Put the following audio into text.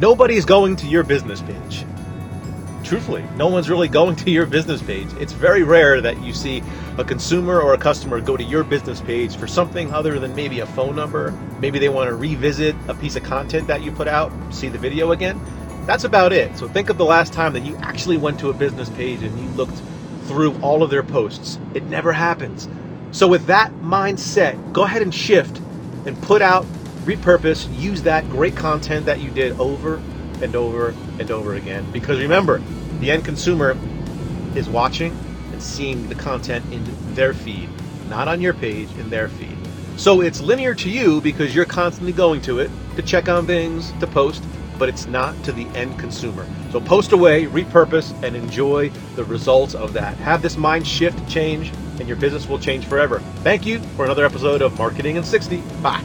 nobody's going to your business page. Truthfully, no one's really going to your business page. It's very rare that you see a consumer or a customer go to your business page for something other than maybe a phone number. Maybe they want to revisit a piece of content that you put out, see the video again. That's about it. So think of the last time that you actually went to a business page and you looked through all of their posts. It never happens. So with that mindset, go ahead and shift and put out, repurpose, use that great content that you did over and over and over again. Because remember, the end consumer is watching and seeing the content in their feed, not on your page, in their feed. So it's linear to you because you're constantly going to it to check on things, to post, but it's not to the end consumer. So post away, repurpose, and enjoy the results of that. Have this mind shift change, and your business will change forever. Thank you for another episode of Marketing in 60. Bye.